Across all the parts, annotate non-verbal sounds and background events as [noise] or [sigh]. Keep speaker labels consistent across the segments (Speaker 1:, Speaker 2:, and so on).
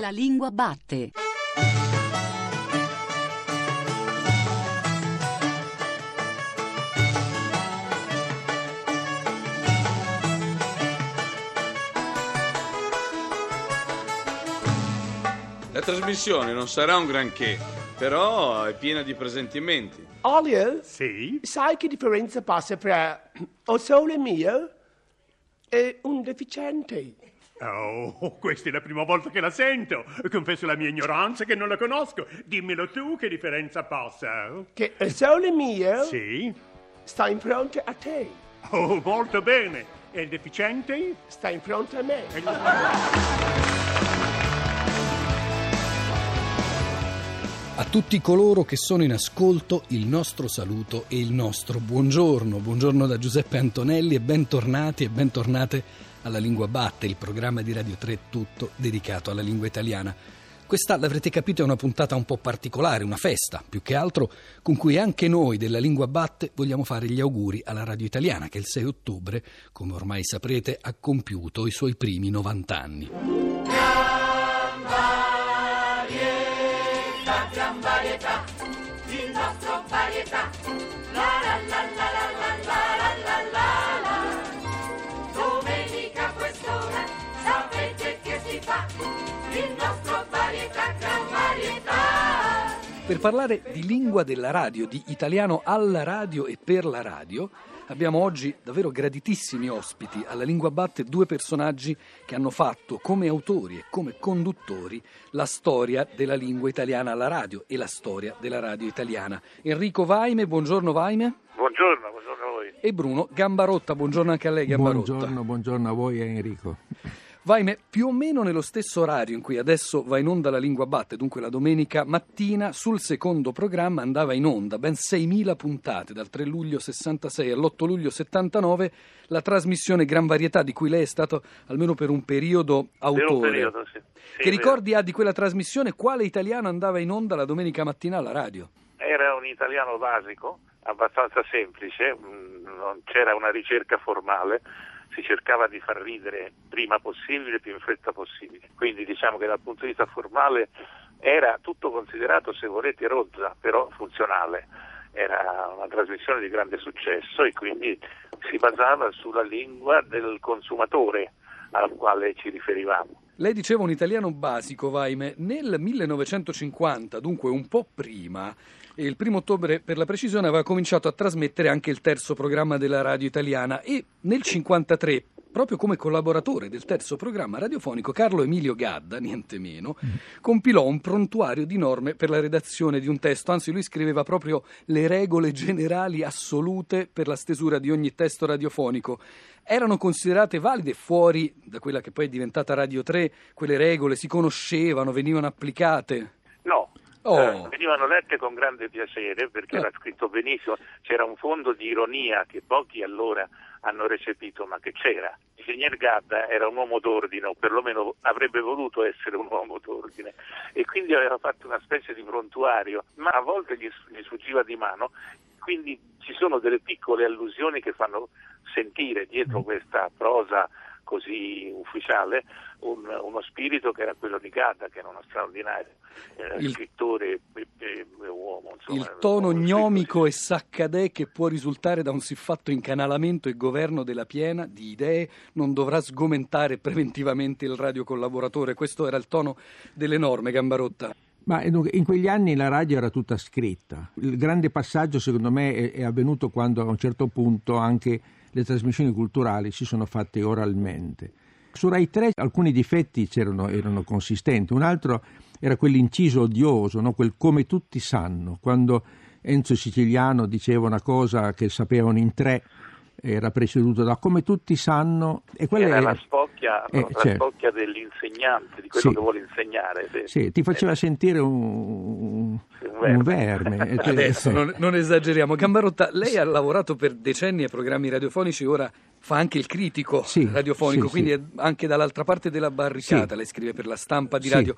Speaker 1: La lingua batte.
Speaker 2: La trasmissione non sarà un granché, però è piena di presentimenti.
Speaker 3: Olio,
Speaker 4: Sì?
Speaker 3: sai che differenza passa tra [clears throat] un sole mio e un deficiente?
Speaker 4: Oh, [laughs] questa è la prima volta che la sento. Confesso la mia ignoranza che non la conosco. Dimmelo tu che differenza passa.
Speaker 3: Che il sole mio
Speaker 4: Sì?
Speaker 3: sta in fronte a te,
Speaker 4: Oh, molto bene. E il deficiente?
Speaker 3: sta in fronte a me.
Speaker 5: A tutti coloro che sono in ascolto il nostro saluto e il nostro buongiorno. Buongiorno da Giuseppe Antonelli e bentornati e bentornate alla Lingua Batte, il programma di Radio 3 tutto dedicato alla lingua italiana. Questa, l'avrete capito, è una puntata un po' particolare, una festa, più che altro, con cui anche noi della Lingua Batte vogliamo fare gli auguri alla radio italiana che il 6 ottobre, come ormai saprete, ha compiuto i suoi primi 90 anni. Per parlare di lingua della radio, di italiano alla radio e per la radio, abbiamo oggi davvero graditissimi ospiti alla Lingua Batte, due personaggi che hanno fatto come autori e come conduttori la storia della lingua italiana alla radio e la storia della radio italiana. Enrico Vaime, buongiorno Vaime,
Speaker 6: Buongiorno, buongiorno a voi.
Speaker 5: e Bruno Gambarotta, buongiorno anche a lei Gambarotta.
Speaker 7: Buongiorno, buongiorno a voi e Enrico.
Speaker 5: Vaime, più o meno nello stesso orario in cui adesso va in onda la Lingua Batte, dunque la domenica mattina, sul secondo programma andava in onda ben 6.000 puntate, dal 3 luglio 66 all'8 luglio 79, la trasmissione Gran Varietà di cui lei è stato almeno per un periodo
Speaker 6: Per un
Speaker 5: autore.
Speaker 6: periodo, sì. Sì,
Speaker 5: che ricordi ha di quella trasmissione? Quale italiano andava in onda la domenica mattina alla radio?
Speaker 6: Era un italiano basico, abbastanza semplice, mm, non c'era una ricerca formale, si cercava di far ridere prima possibile, più in fretta possibile. Quindi diciamo che dal punto di vista formale era tutto considerato, se volete, rozza, però funzionale. Era una trasmissione di grande successo e quindi si basava sulla lingua del consumatore al quale ci riferivamo.
Speaker 5: Lei diceva un italiano basico, Vaime. Nel 1950, dunque un po' prima, il primo ottobre per la precisione, aveva cominciato a trasmettere anche il terzo programma della radio italiana e nel 1953, proprio come collaboratore del terzo programma radiofonico, Carlo Emilio Gadda, niente meno, compilò un prontuario di norme per la redazione di un testo, anzi lui scriveva proprio le regole generali assolute per la stesura di ogni testo radiofonico. Erano considerate valide fuori da quella che poi è diventata Radio 3, quelle regole si conoscevano, venivano applicate. Oh.
Speaker 6: eh, venivano lette con grande piacere perché
Speaker 5: Eh.
Speaker 6: era scritto benissimo, c'era un fondo di ironia che pochi allora hanno recepito, ma che c'era. Il Ingegner Gadda era un uomo d'ordine, o perlomeno avrebbe voluto essere un uomo d'ordine, e quindi aveva fatto una specie di prontuario, ma a volte gli, gli sfuggiva di mano, quindi ci sono delle piccole allusioni che fanno sentire dietro questa prosa così ufficiale un- uno spirito che era quello di Gadda, che era uno straordinario eh,
Speaker 5: Il-
Speaker 6: scrittore e, e- e uomo. Insomma,
Speaker 5: Il tono gnomico e saccadè che può risultare da un siffatto incanalamento e governo della piena di idee non dovrà sgomentare preventivamente il radiocollaboratore. Questo era il tono delle norme, Gambarotta.
Speaker 7: Ma eh, dunque, in quegli anni la radio era tutta scritta. Il grande passaggio, secondo me, è avvenuto quando a un certo punto anche le trasmissioni culturali si sono fatte oralmente. Su Rai 3 alcuni difetti c'erano, erano consistenti, un altro era quell'inciso odioso, no? quel come tutti sanno, quando Enzo Siciliano diceva una cosa che sapevano in tre, era preceduto da come tutti sanno, e quella
Speaker 6: Era
Speaker 7: è-
Speaker 6: la spocchia,
Speaker 7: eh,
Speaker 6: la
Speaker 7: certo.
Speaker 6: spocchia dell'insegnante, di quello
Speaker 7: Sì.
Speaker 6: che vuole insegnare. sì.
Speaker 7: Sì, ti faceva sentire un, un verme. Cioè,
Speaker 5: Adesso
Speaker 7: sì.
Speaker 5: non, non esageriamo. Gambarotta, lei ha lavorato per decenni ai programmi radiofonici, ora fa anche il critico
Speaker 7: Sì,
Speaker 5: radiofonico,
Speaker 7: sì,
Speaker 5: quindi
Speaker 7: sì.
Speaker 5: anche dall'altra parte della barricata, lei scrive per la stampa di radio.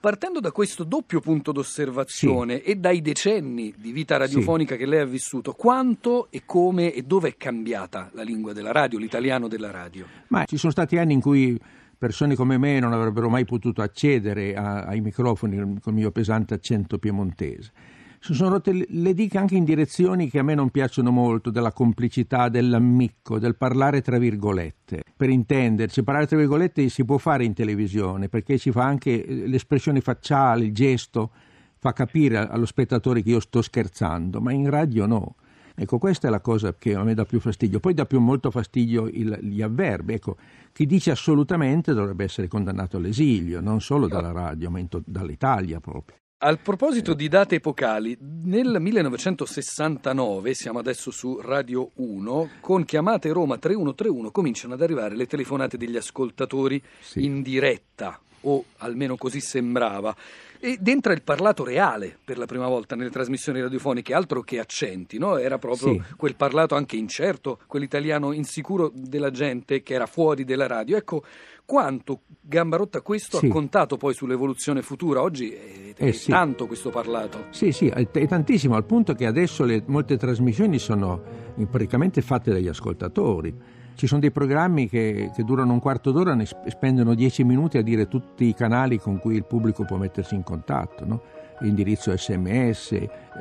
Speaker 5: Partendo da questo doppio punto d'osservazione e dai decenni di vita radiofonica che lei ha vissuto, quanto e come e dove è cambiata la lingua della radio, l'italiano della radio?
Speaker 7: Ma ci sono stati anni in cui persone come me non avrebbero mai potuto accedere a- ai microfoni con il mio pesante accento piemontese. Si sono rotte le- diche anche in direzioni che a me non piacciono molto, della complicità, dell'ammicco, del parlare tra virgolette. Per intenderci, parlare tra virgolette si può fare in televisione perché ci fa anche eh, l'espressione facciale, il gesto, fa capire allo spettatore che io sto scherzando, ma in radio no. Ecco, questa è la cosa che a me dà più fastidio. Poi dà più molto fastidio il- gli avverbi. Ecco, chi dice assolutamente dovrebbe essere condannato all'esilio, non solo dalla radio, ma to- dall'Italia proprio.
Speaker 5: Al proposito di date epocali, nel 1969, siamo adesso su Radio 1, con chiamate Roma 3131 cominciano ad arrivare le telefonate degli ascoltatori
Speaker 7: Sì.
Speaker 5: in diretta, o almeno così sembrava. Ed entra il parlato reale per la prima volta nelle trasmissioni radiofoniche, altro che accenti, no? Era proprio
Speaker 7: Sì.
Speaker 5: quel parlato anche incerto, quell'italiano insicuro della gente che era fuori della radio. Ecco quanto Gambarotta questo
Speaker 7: Sì.
Speaker 5: ha contato poi sull'evoluzione futura. Oggi è, è
Speaker 7: Eh sì.
Speaker 5: tanto questo parlato.
Speaker 7: Sì, sì, è è tantissimo, al punto che adesso le, molte trasmissioni sono praticamente fatte dagli ascoltatori. Ci sono dei programmi che, che durano un quarto d'ora, ne sp- spendono dieci minuti a dire tutti i canali con cui il pubblico può mettersi in contatto, no? l'indirizzo sms,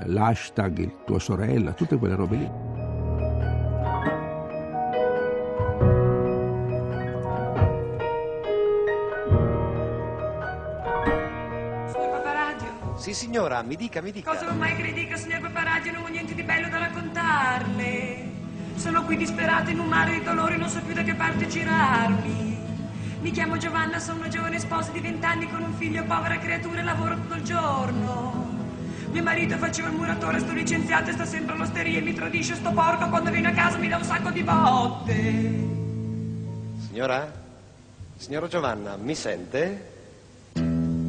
Speaker 7: l'hashtag, il tua sorella, tutte quelle robe lì.
Speaker 8: Sì, signora, mi dica, mi dica.
Speaker 1: cosa non mai che signor Paparadio? Non ho niente di bello da raccontarle. Sono qui disperata in un mare di dolori, non so più da che parte girarmi. Mi chiamo Giovanna, sono una giovane sposa di vent'anni con un figlio, povera creatura, e lavoro tutto il giorno. Mio marito faceva il muratore, sto licenziato e sta sempre all'osteria e mi tradisce sto porco quando viene a casa mi dà un sacco di botte.
Speaker 8: Signora? Signora Giovanna, mi sente?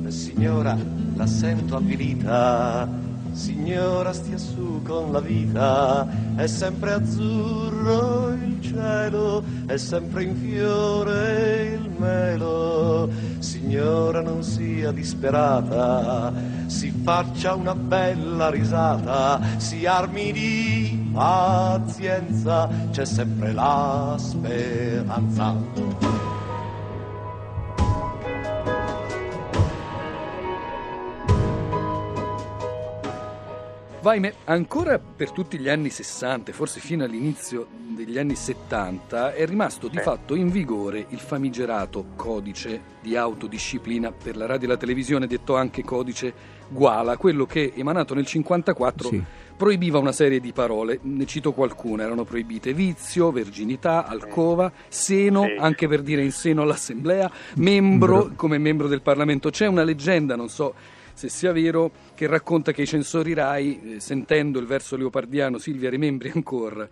Speaker 8: Signora, la sento avvilita. Signora, stia su con la vita. È sempre azzurro il cielo, è sempre in fiore il melo. Signora, non sia disperata, si faccia una bella risata, si armi di pazienza, c'è sempre la speranza.
Speaker 5: Vaime, ancora per tutti gli anni 60, forse fino all'inizio degli anni 70, è rimasto di fatto in vigore il famigerato codice di autodisciplina per la radio e la televisione, detto anche codice Guala, quello che emanato nel 54
Speaker 7: Sì.
Speaker 5: proibiva una serie di parole, ne cito qualcuna, erano proibite vizio, verginità, alcova, seno,
Speaker 6: Sì.
Speaker 5: anche per dire in seno all'assemblea, membro
Speaker 7: Membro.
Speaker 5: come membro del Parlamento. C'è una leggenda, non so se sia vero, che racconta che i censori RAI, eh, sentendo il verso leopardiano Silvia rimembri ancora,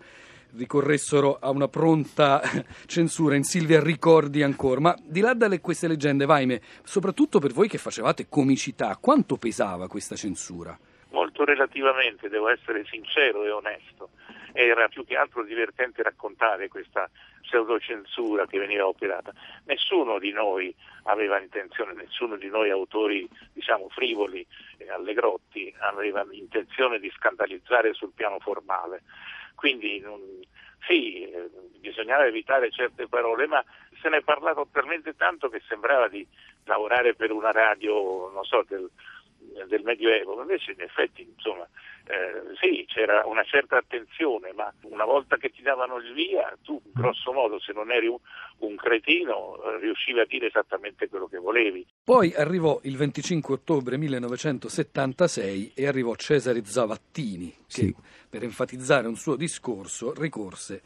Speaker 5: ricorressero a una pronta [laughs] censura in Silvia ricordi ancora. Ma di là dalle queste leggende, Vaime, soprattutto per voi che facevate comicità, quanto pesava questa censura?
Speaker 6: Molto relativamente, devo essere sincero e onesto. Era più che altro divertente raccontare questa pseudocensura che veniva operata. Nessuno di noi aveva intenzione, nessuno di noi autori, diciamo, frivoli e allegrotti, aveva intenzione di scandalizzare sul piano formale. Quindi non- sì, eh, bisognava evitare certe parole, ma se ne è parlato talmente tanto che sembrava di lavorare per una radio, non so, del, del Medioevo, invece in effetti insomma eh, sì c'era una certa attenzione, ma una volta che ti davano il via, tu grosso modo se non eri un, un cretino eh, riuscivi a dire esattamente quello che volevi.
Speaker 5: Poi arrivò il 25 ottobre 1976 e arrivò Cesare Zavattini, che
Speaker 7: Sì.
Speaker 5: per enfatizzare un suo discorso ricorse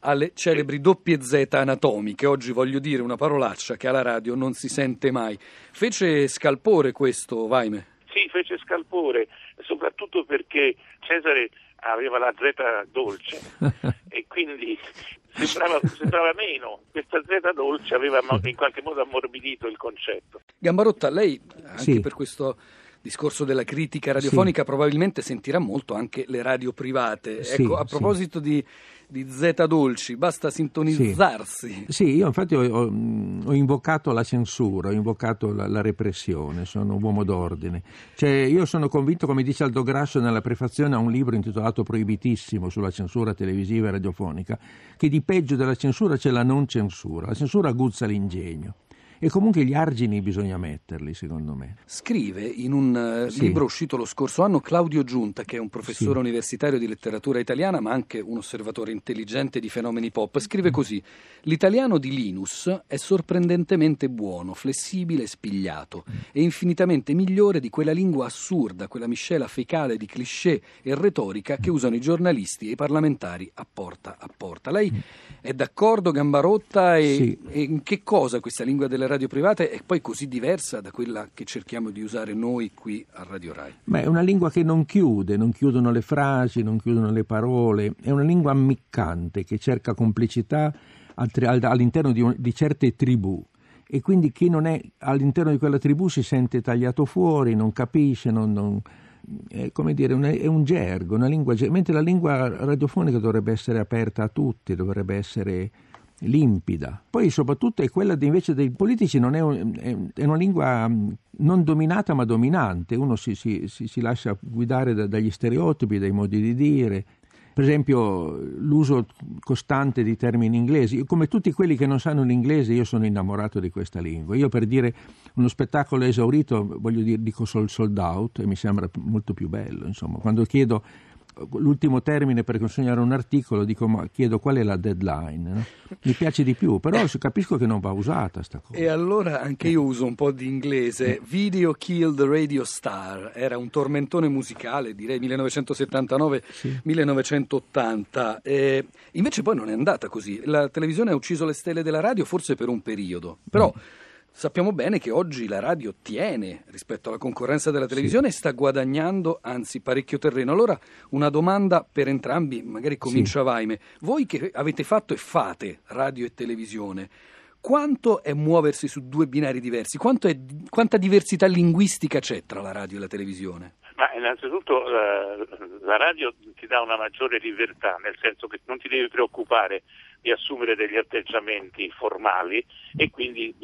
Speaker 5: alle celebri doppie Z anatomiche. Oggi voglio dire una parolaccia che alla radio non si sente mai. Fece scalpore questo, Vaime?
Speaker 6: Sì, fece scalpore, soprattutto perché Cesare aveva la Z dolce [laughs] e quindi sembrava, sembrava meno. Questa Z dolce aveva in qualche modo ammorbidito il concetto.
Speaker 5: Gambarotta, lei anche
Speaker 7: Sì.
Speaker 5: per questo discorso della critica radiofonica probabilmente sentirà molto anche le radio private.
Speaker 7: Sì,
Speaker 5: ecco, a
Speaker 7: sì.
Speaker 5: proposito di, di Z dolci, basta sintonizzarsi.
Speaker 7: Sì, io infatti ho, ho- ho invocato la censura, ho invocato la, la repressione, sono un uomo d'ordine. Cioè, io sono convinto, come dice Aldo Grasso nella prefazione a un libro intitolato Proibitissimo sulla censura televisiva e radiofonica, che di peggio della censura c'è la non censura. La censura aguzza l'ingegno. E comunque gli argini bisogna metterli, secondo me.
Speaker 5: Scrive in un uh,
Speaker 7: Sì.
Speaker 5: libro uscito lo scorso anno Claudio Giunta, che è un professore
Speaker 7: Sì.
Speaker 5: universitario di letteratura italiana, ma anche un osservatore intelligente di fenomeni pop.
Speaker 7: Mm.
Speaker 5: Scrive così: L'italiano di Linus è sorprendentemente buono, flessibile e spigliato,
Speaker 7: Mm.
Speaker 5: e infinitamente migliore di quella lingua assurda, quella miscela fecale di cliché e retorica che usano i giornalisti e i parlamentari a porta a porta. Lei è d'accordo, Gambarotta? E,
Speaker 7: Mm. Sì.
Speaker 5: e in che cosa questa lingua delle radio private è poi così diversa da quella che cerchiamo di usare noi qui a Radio Rai?
Speaker 7: Ma è una lingua che non chiude, non chiudono le frasi, non chiudono le parole, è una lingua ammiccante che cerca complicità all'interno di, un- di certe tribù e quindi chi non è all'interno di quella tribù si sente tagliato fuori, non capisce, non- non- è, come dire, una- è un gergo, una lingua, mentre la lingua radiofonica dovrebbe essere aperta a tutti, dovrebbe essere limpida. Poi soprattutto è quella invece dei politici, non è, un- è- una lingua mh, non dominata ma dominante, uno si, si- si- lascia guidare da- dagli stereotipi, dai modi di dire. Per esempio l'uso costante di termini inglesi, come tutti quelli che non sanno l'inglese io sono innamorato di questa lingua. Io per dire uno spettacolo esaurito voglio dire dico sol- sold out e mi sembra molto più bello, insomma. Quando chiedo l'ultimo termine per consegnare un articolo dico ma chiedo qual è la deadline, no? Mi piace di più, però capisco che non va usata sta cosa.
Speaker 5: E allora anche io uso un po' di inglese. Video Killed Radio Star era un tormentone musicale, direi 1979-1980. Eh, invece poi non è andata così. La televisione ha ucciso le stelle della radio forse per un periodo, però sappiamo bene che oggi la radio tiene rispetto alla concorrenza della televisione e sta guadagnando anzi parecchio terreno. Allora una domanda per entrambi, magari comincia Vaime. Voi che avete fatto e fate radio e televisione, quanto è muoversi su due binari diversi? Quanto è- quanta diversità linguistica c'è tra la radio e la televisione?
Speaker 6: Ma innanzitutto eh, la radio ti dà una maggiore libertà, nel senso che non ti devi preoccupare di assumere degli atteggiamenti formali e quindi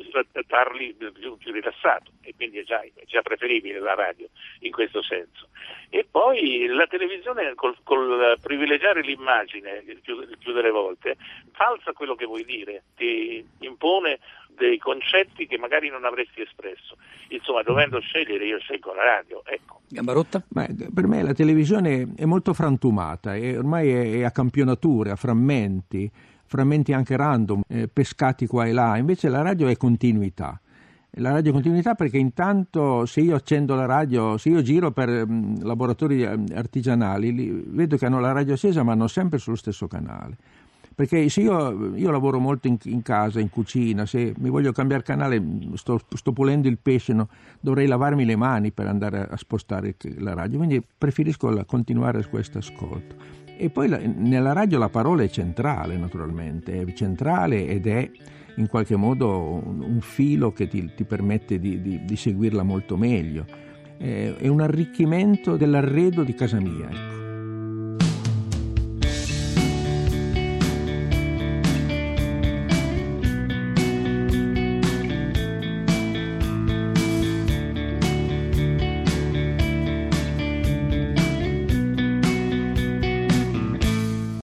Speaker 6: parli più, più rilassato e quindi è già, è già preferibile la radio in questo senso. E poi la televisione col, col privilegiare l'immagine il più, il più delle volte falsa quello che vuoi dire, ti impone dei concetti che magari non avresti espresso. Insomma, dovendo scegliere io scelgo la radio, ecco.
Speaker 5: Gambarotta?
Speaker 7: Ma per me la televisione è molto frantumata e ormai è, è a campionature, a frammenti, frammenti anche random, eh, pescati qua e là. Invece la radio è continuità. La radio continuità perché intanto se io accendo la radio, se io giro per mm, laboratori eh, artigianali, li- vedo che hanno la radio accesa ma hanno sempre sullo stesso canale. Perché se io, io lavoro molto in, in casa, in cucina, se mi voglio cambiare canale, mh, sto, sto pulendo il pesce, no, dovrei lavarmi le mani per andare a, a spostare la radio, quindi preferisco la- continuare questo ascolto. E poi la- nella radio la parola è centrale, naturalmente, è centrale ed è in qualche modo un, un filo che ti, ti permette di, di- di seguirla molto meglio. È, è un arricchimento dell'arredo di casa mia. ecco.